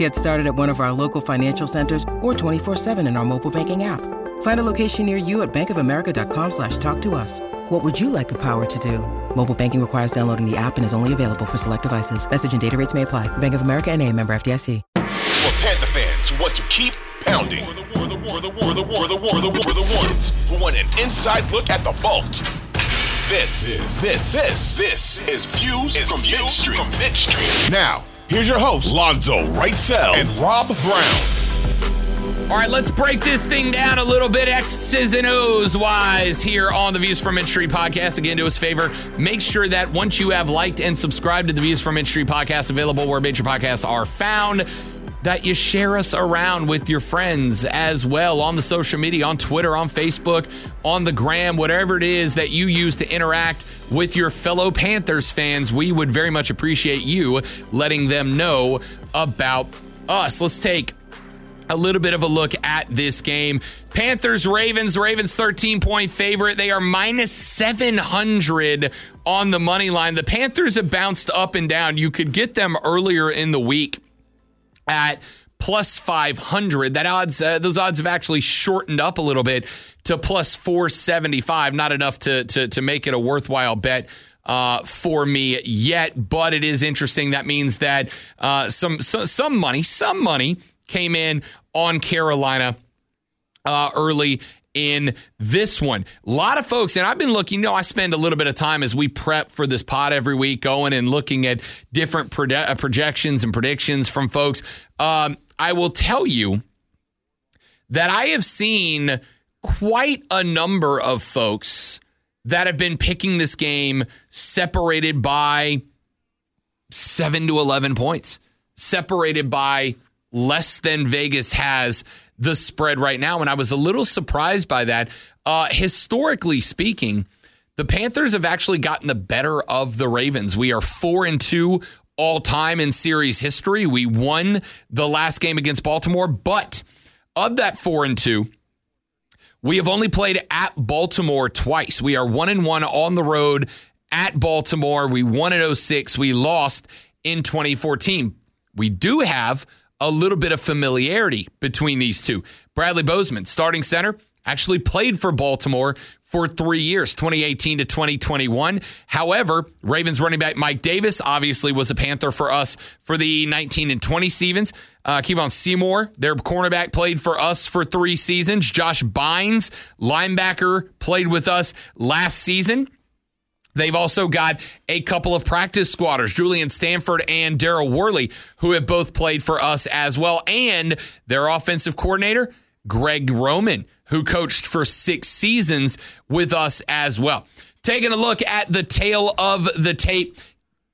Get started at one of our local financial centers or 24-7 in our mobile banking app. Find a location near you at bankofamerica.com slash talk to us. What would you like the power to do? Mobile banking requires downloading the app and is only available for select devices. Message and data rates may apply. Bank of America and a member FDIC. For Panther fans who want to keep pounding. For the, for the, for the, for the, for the, for the, for the ones who want an inside look at the vault. This, this, this, this, this is Views from Mid Street. From Mid Street. Now, here's your host, Lonzo Wrightsell and Rob Brown. All right, let's break this thing down a little bit, X's and O's wise, here on the Views from Mid Street podcast. Again, do us a favor, make sure that once you have liked and subscribed to the Views from Mid Street podcast, available where major podcasts are found, that you share us around with your friends as well on the social media, on Twitter, on Facebook, on the gram, whatever it is that you use to interact with your fellow Panthers fans. We would very much appreciate you letting them know about us. Let's take a little bit of a look at this game. Panthers, Ravens, Ravens 13 point favorite. They are minus 700 on the money line. The Panthers have bounced up and down. You could get them earlier in the week at plus 500. That odds, uh, those odds have actually shortened up a little bit to plus 475. Not enough to to to make it a worthwhile bet. Uh, for me yet, but it is interesting. That means that uh, some, some some money, some money came in on Carolina uh, early in this one. A lot of folks, and I've been looking, you know, I spend a little bit of time as we prep for this pod every week going and looking at different proje- projections and predictions from folks. Um, I will tell you that I have seen quite a number of folks that have been picking this game separated by 7 to 11 points, separated by less than Vegas has the spread right now. And I was a little surprised by that. Uh, historically speaking, the Panthers have actually gotten the better of the Ravens. We are four and two all time in series history. We won the last game against Baltimore, but of that four and two, we have only played at Baltimore twice. We are one and one on the road at Baltimore. We won in 06. We lost in 2014. We do have a little bit of familiarity between these two. Bradley Bozeman, starting center, actually played for Baltimore for three years, 2018 to 2021. However, Ravens running back Mike Davis obviously was a Panther for us for the 19 and 20 seasons. Uh, Kevon Seymour, their cornerback, played for us for three seasons. Josh Bynes, linebacker, played with us last season. They've also got a couple of practice squatters, Julian Stanford and Daryl Worley, who have both played for us as well. And their offensive coordinator, Greg Roman, who coached for six seasons with us as well. Taking a look at the tale of the tape.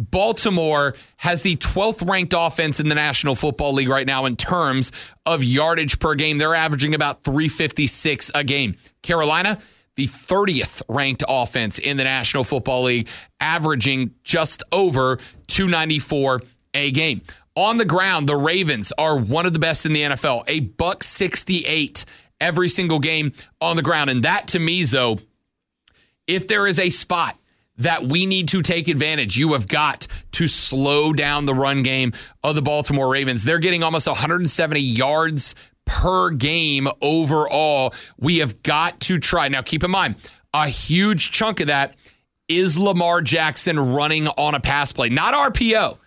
Baltimore has the 12th ranked offense in the National Football League right now in terms of yardage per game. They're averaging about 356 a game. Carolina, the 30th ranked offense in the National Football League, averaging just over 294 a game. On the ground, the Ravens are one of the best in the NFL, a buck 68 every single game on the ground. And that to me, though, if there is a spot that we need to take advantage. You have got to slow down the run game of the Baltimore Ravens. They're getting almost 170 yards per game overall. We have got to try. Now, keep in mind, a huge chunk of that is Lamar Jackson running on a pass play, not RPO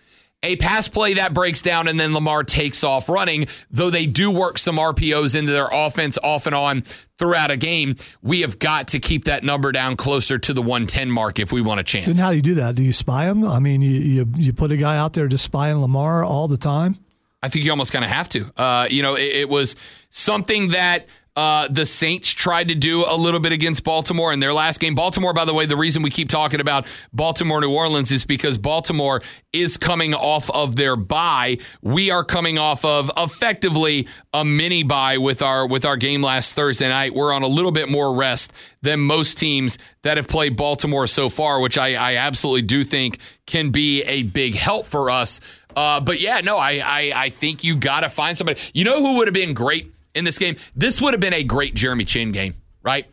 a pass play that breaks down and then Lamar takes off running, though they do work some RPOs into their offense off and on throughout a game, we have got to keep that number down closer to the 110 mark if we want a chance. And how do you do that? Do you spy him? I mean, you, you, you put a guy out there just spying Lamar all the time? I think you almost kind of have to. Uh, you know, it, it, was something that uh, the Saints tried to do a little bit against Baltimore in their last game. Baltimore, by the way, the reason we keep talking about Baltimore, New Orleans is because Baltimore is coming off of their bye. We are coming off of effectively a mini bye with our with our game last Thursday night. We're on a little bit more rest than most teams that have played Baltimore so far, which I, I absolutely do think can be a big help for us. Uh, but yeah, no, I I, I think you got to find somebody. You know who would have been great in this game? This would have been a great Jeremy Chinn game, right?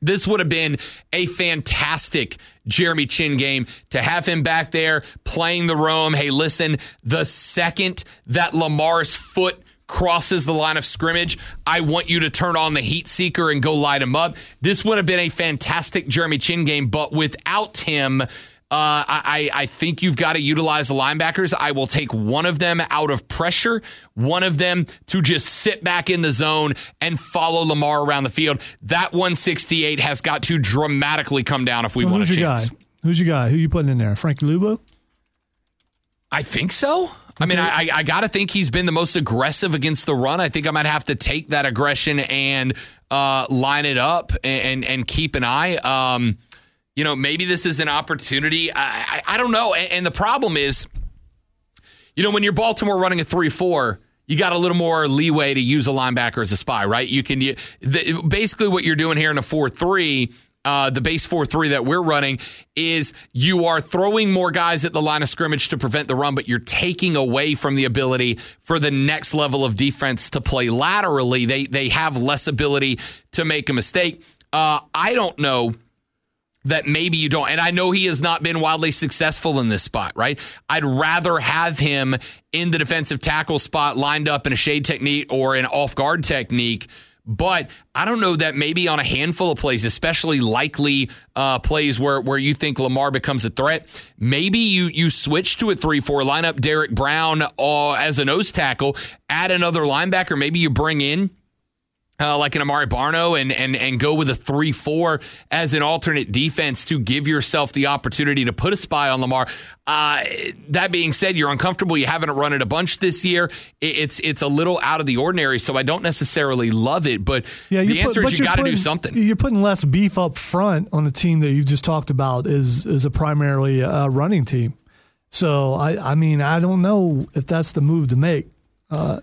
This would have been a fantastic Jeremy Chinn game to have him back there playing the Rome. Hey, listen, the second that Lamar's foot crosses the line of scrimmage, I want you to turn on the heat seeker and go light him up. This would have been a fantastic Jeremy Chinn game, but without him, uh, I, I think you've got to utilize the linebackers. I will take one of them out of pressure, one of them to just sit back in the zone and follow Lamar around the field. That 168 has got to dramatically come down if we well, want a chance. Guy? Who's your guy? Who you putting in there? Frank Luvu? I think so. I mean, I, I got to think he's been the most aggressive against the run. I think I might have to take that aggression and uh, line it up and, and, and keep an eye. Um, you know, maybe this is an opportunity. I, I, I don't know. And, and, the problem is, you know, when you're Baltimore running a 3 4, you got a little more leeway to use a linebacker as a spy, right? You can, you, the, basically, what you're doing here in a 4 3. Uh, the base 4 3 that we're running is you are throwing more guys at the line of scrimmage to prevent the run, but you're taking away from the ability for the next level of defense to play laterally. They, they have less ability to make a mistake. Uh, I don't know that maybe you don't. And I know he has not been wildly successful in this spot, right? I'd rather have him in the defensive tackle spot lined up in a shade technique or an off guard technique. But I don't know that maybe on a handful of plays, especially likely uh, plays where, where you think Lamar becomes a threat, maybe you you switch to a 3 4 lineup, Derrick Brown uh, as a nose tackle, add another linebacker. Maybe you bring in uh, like an Amaré Barno and and and go with a three four as an alternate defense to give yourself the opportunity to put a spy on Lamar. Uh, that being said, you're uncomfortable. You haven't run it a bunch this year. It's it's a little out of the ordinary, so I don't necessarily love it. But yeah, the answer put, is you got to do something. You're putting less beef up front on the team that you just talked about is is a primarily uh, running team. So I I mean I don't know if that's the move to make because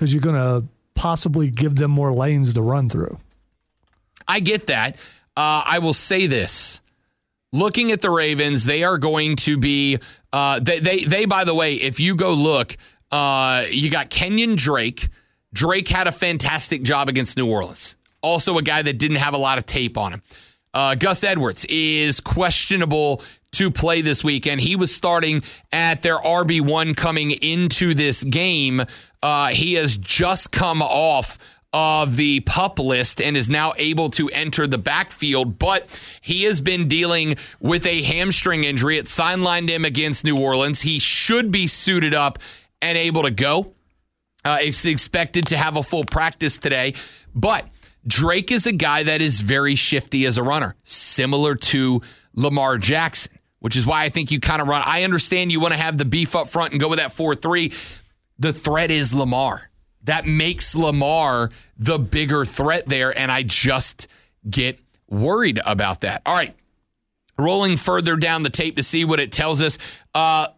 uh, you're going to possibly give them more lanes to run through. I get that. Uh, I will say this. Looking at the Ravens, they are going to be uh, they, they they by the way, if you go look, uh, you got Kenyan Drake. Drake had a fantastic job against New Orleans. Also, a guy that didn't have a lot of tape on him. Uh, Gus Edwards is questionable to play this weekend. He was starting at their RB1 coming into this game. Uh, he has just come off of the pup list and is now able to enter the backfield, but he has been dealing with a hamstring injury. It sidelined him against New Orleans. He should be suited up and able to go. Uh, it's expected to have a full practice today, but Drake is a guy that is very shifty as a runner, similar to Lamar Jackson, which is why I think you kind of run. I understand you want to have the beef up front and go with that 4 3 the threat is Lamar. That makes Lamar the bigger threat there. And I just get worried about that. All right. Rolling further down the tape to see what it tells us. Uh,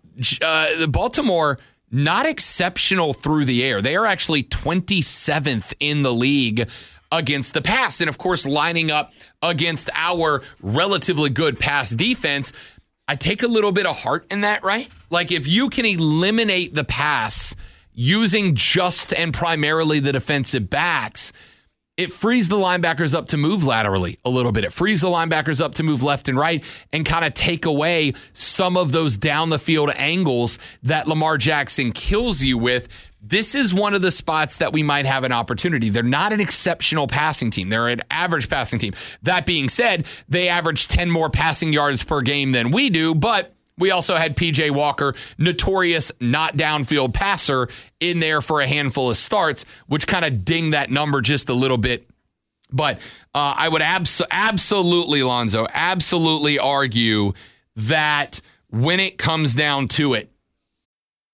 uh, Baltimore, not exceptional through the air. They are actually 27th in the league against the pass. And of course, lining up against our relatively good pass defense. I take a little bit of heart in that, right? Like if you can eliminate the pass using just and primarily the defensive backs, it frees the linebackers up to move laterally a little bit. It frees the linebackers up to move left and right and kind of take away some of those down the field angles that Lamar Jackson kills you with. This is one of the spots that we might have an opportunity. They're not an exceptional passing team. They're an average passing team. That being said, they average 10 more passing yards per game than we do, but we also had PJ Walker, notorious not downfield passer, in there for a handful of starts, which kind of dinged that number just a little bit. But uh, I would abs- absolutely, Lonzo, absolutely argue that when it comes down to it,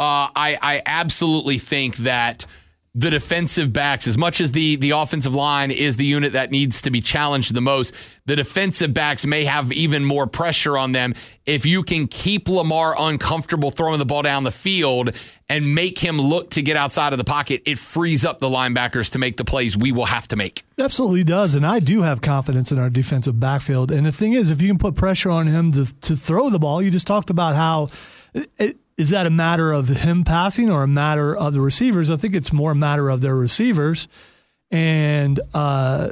Uh, I, I absolutely think that the defensive backs, as much as the the offensive line is the unit that needs to be challenged the most, the defensive backs may have even more pressure on them if you can keep Lamar uncomfortable throwing the ball down the field and make him look to get outside of the pocket. It frees up the linebackers to make the plays we will have to make. It absolutely does, and I do have confidence in our defensive backfield. And the thing is, if you can put pressure on him to to throw the ball, you just talked about how. It, is that a matter of him passing or a matter of the receivers? I think it's more a matter of their receivers. And uh,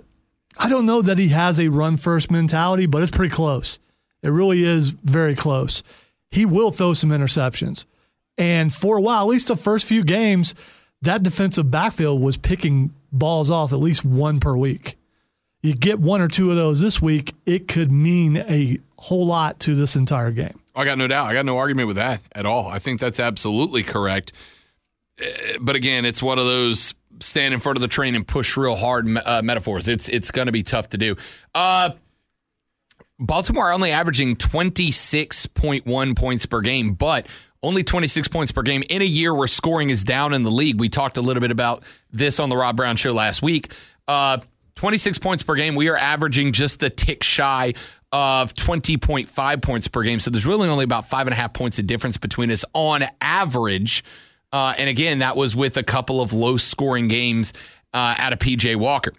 I don't know that he has a run first mentality, but it's pretty close. It really is very close. He will throw some interceptions. And for a while, at least the first few games, that defensive backfield was picking balls off at least one per week. You get one or two of those this week, it could mean a whole lot to this entire game. I got no doubt. I got no argument with that at all. I think that's absolutely correct. Eh, but again, it's one of those stand in front of the train and push real hard uh, metaphors. It's it's going to be tough to do. Uh, Baltimore only averaging 26.1 points per game, but only 26 points per game in a year where scoring is down in the league. We talked a little bit about this on the Rob Brown show last week. Uh, 26 points per game. We are averaging just a tick shy of 20.5 points per game. So there's really only about five and a half points of difference between us on average. Uh, and again, that was with a couple of low scoring games uh, out of PJ Walker.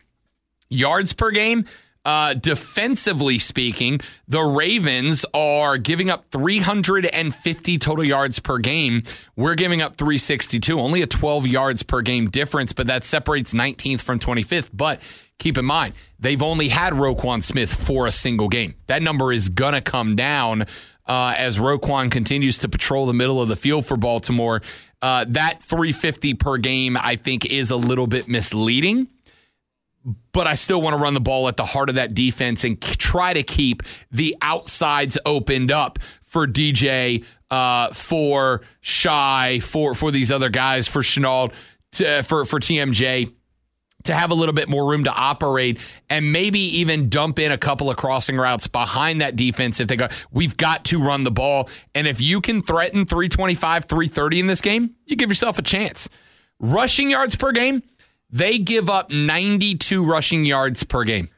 Yards per game, uh, defensively speaking, the Ravens are giving up 350 total yards per game. We're giving up 362, only a 12 yards per game difference, but that separates 19th from 25th. But keep in mind, they've only had Roquan Smith for a single game. That number is going to come down uh, as Roquan continues to patrol the middle of the field for Baltimore. Uh, that 350 per game, I think, is a little bit misleading. But I still want to run the ball at the heart of that defense and try to keep the outsides opened up for DJ, uh, for Shy, for for these other guys, for Shenault, to, for for TMJ to have a little bit more room to operate and maybe even dump in a couple of crossing routes behind that defense if they go we've got to run the ball. And if you can threaten 325 330 in this game you give yourself a chance. Rushing yards per game they give up 92 rushing yards per game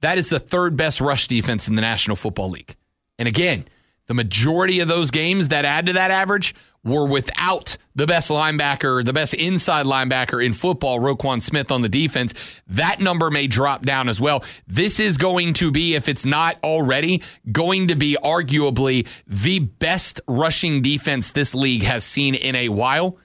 that is the third best rush defense in the national football league and again the majority of those games that add to that average were without the best linebacker, the best inside linebacker in football, Roquan Smith on the defense. That number may drop down as well. This is going to be, if it's not already, going to be arguably the best rushing defense this league has seen in a while.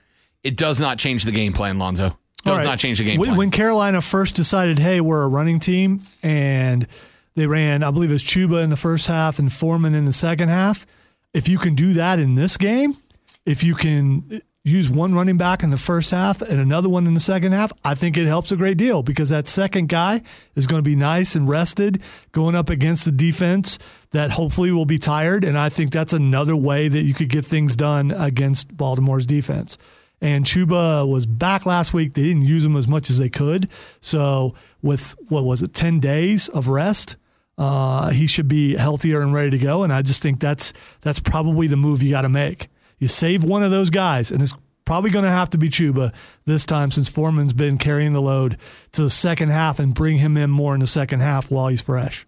It does not change the game plan, Lonzo. Does right. not change the game plan. When Carolina first decided, hey, we're a running team, and they ran, I believe it was Chuba in the first half and Foreman in the second half. If you can do that in this game, if you can use one running back in the first half and another one in the second half, I think it helps a great deal because that second guy is going to be nice and rested going up against the defense that hopefully will be tired. And I think that's another way that you could get things done against Baltimore's defense. And Chuba was back last week. They didn't use him as much as they could. So, with what was it, 10 days of rest, uh, he should be healthier and ready to go. And I just think that's that's probably the move you got to make. You save one of those guys, and it's probably going to have to be Chuba this time since Foreman's been carrying the load to the second half and bring him in more in the second half while he's fresh.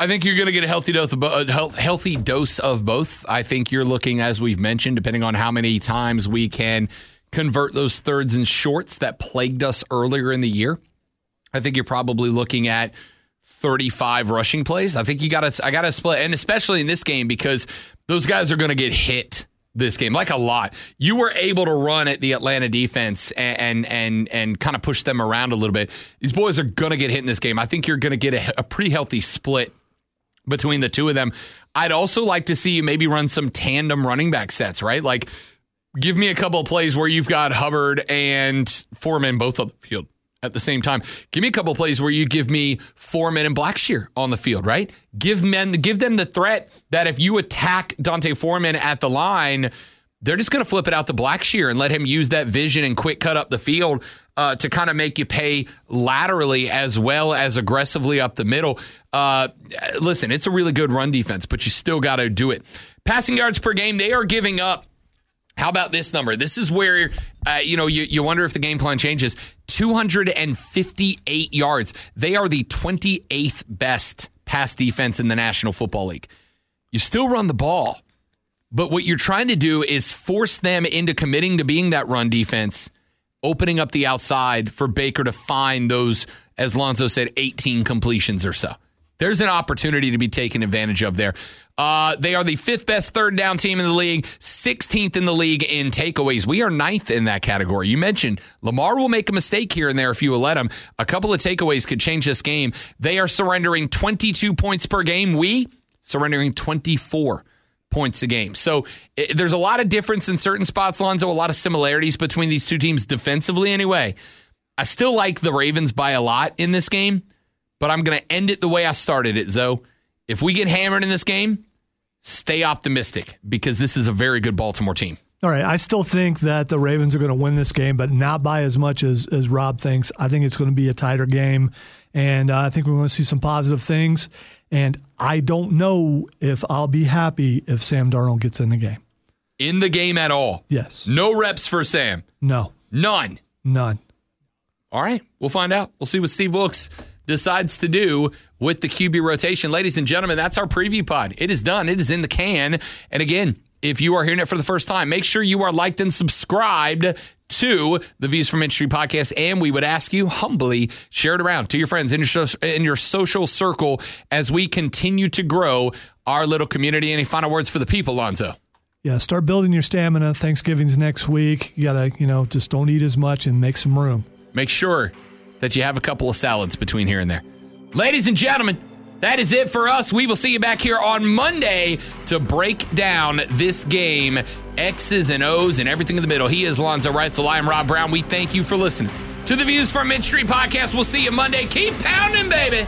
I think you're going to get a healthy dose of both. Uh, healthy dose of both. I think you're looking, as we've mentioned, depending on how many times we can convert those thirds and shorts that plagued us earlier in the year. I think you're probably looking at 35 rushing plays. I think you got to I got to split and especially in this game because those guys are going to get hit this game like a lot. You were able to run at the Atlanta defense and and and, and kind of push them around a little bit. These boys are going to get hit in this game. I think you're going to get a, a pretty healthy split between the two of them. I'd also like to see you maybe run some tandem running back sets, right? Like give me a couple of plays where you've got Hubbard and Foreman both on the field at the same time. Give me a couple of plays where you give me Foreman and Blackshear on the field, right? Give men give them the threat that if you attack D'Onta Foreman at the line, they're just going to flip it out to Blackshear and let him use that vision and quick cut up the field uh, to kind of make you pay laterally as well as aggressively up the middle. Uh, listen, it's a really good run defense, but you still got to do it. Passing yards per game, they are giving up. How about this number? This is where uh, you know you, you wonder if the game plan changes. 258 yards. They are the 28th best pass defense in the National Football League. You still run the ball, but what you're trying to do is force them into committing to being that run defense opening up the outside for Baker to find those, as Lonzo said, 18 completions or so. There's an opportunity to be taken advantage of there. Uh, they are the fifth best third down team in the league, 16th in the league in takeaways. We are ninth in that category. You mentioned Lamar will make a mistake here and there if you will let him. A couple of takeaways could change this game. They are surrendering 22 points per game. We surrendering 24 points a game. So it, there's a lot of difference in certain spots, Lonzo, a lot of similarities between these two teams defensively anyway. I still like the Ravens by a lot in this game, but I'm going to end it the way I started it, Zoe. If we get hammered in this game, stay optimistic because this is a very good Baltimore team. All right. I still think that the Ravens are going to win this game, but not by as much as, as Rob thinks. I think it's going to be a tighter game, and uh, I think we're going to see some positive things. And I don't know if I'll be happy if Sam Darnold gets in the game. In the game at all? Yes. No reps for Sam? No. None? None. All right. We'll find out. We'll see what Steve Wilks decides to do with the QB rotation. Ladies and gentlemen, that's our preview pod. It is done, it is in the can. And again, if you are hearing it for the first time, make sure you are liked and subscribed to the Views from Mid Street podcast. And we would ask you humbly share it around to your friends in your, in your social circle as we continue to grow our little community. Any final words for the people, Lonzo? Yeah, start building your stamina. Thanksgiving's next week. You gotta, you know, just don't eat as much and make some room. Make sure that you have a couple of salads between here and there. Ladies and gentlemen, that is it for us. We will see you back here on Monday to break down this game, X's and O's and everything in the middle. He is Lonzo Reitzel. I am Rob Brown. We thank you for listening to the Views from Mid Street podcast. We'll see you Monday. Keep pounding, baby.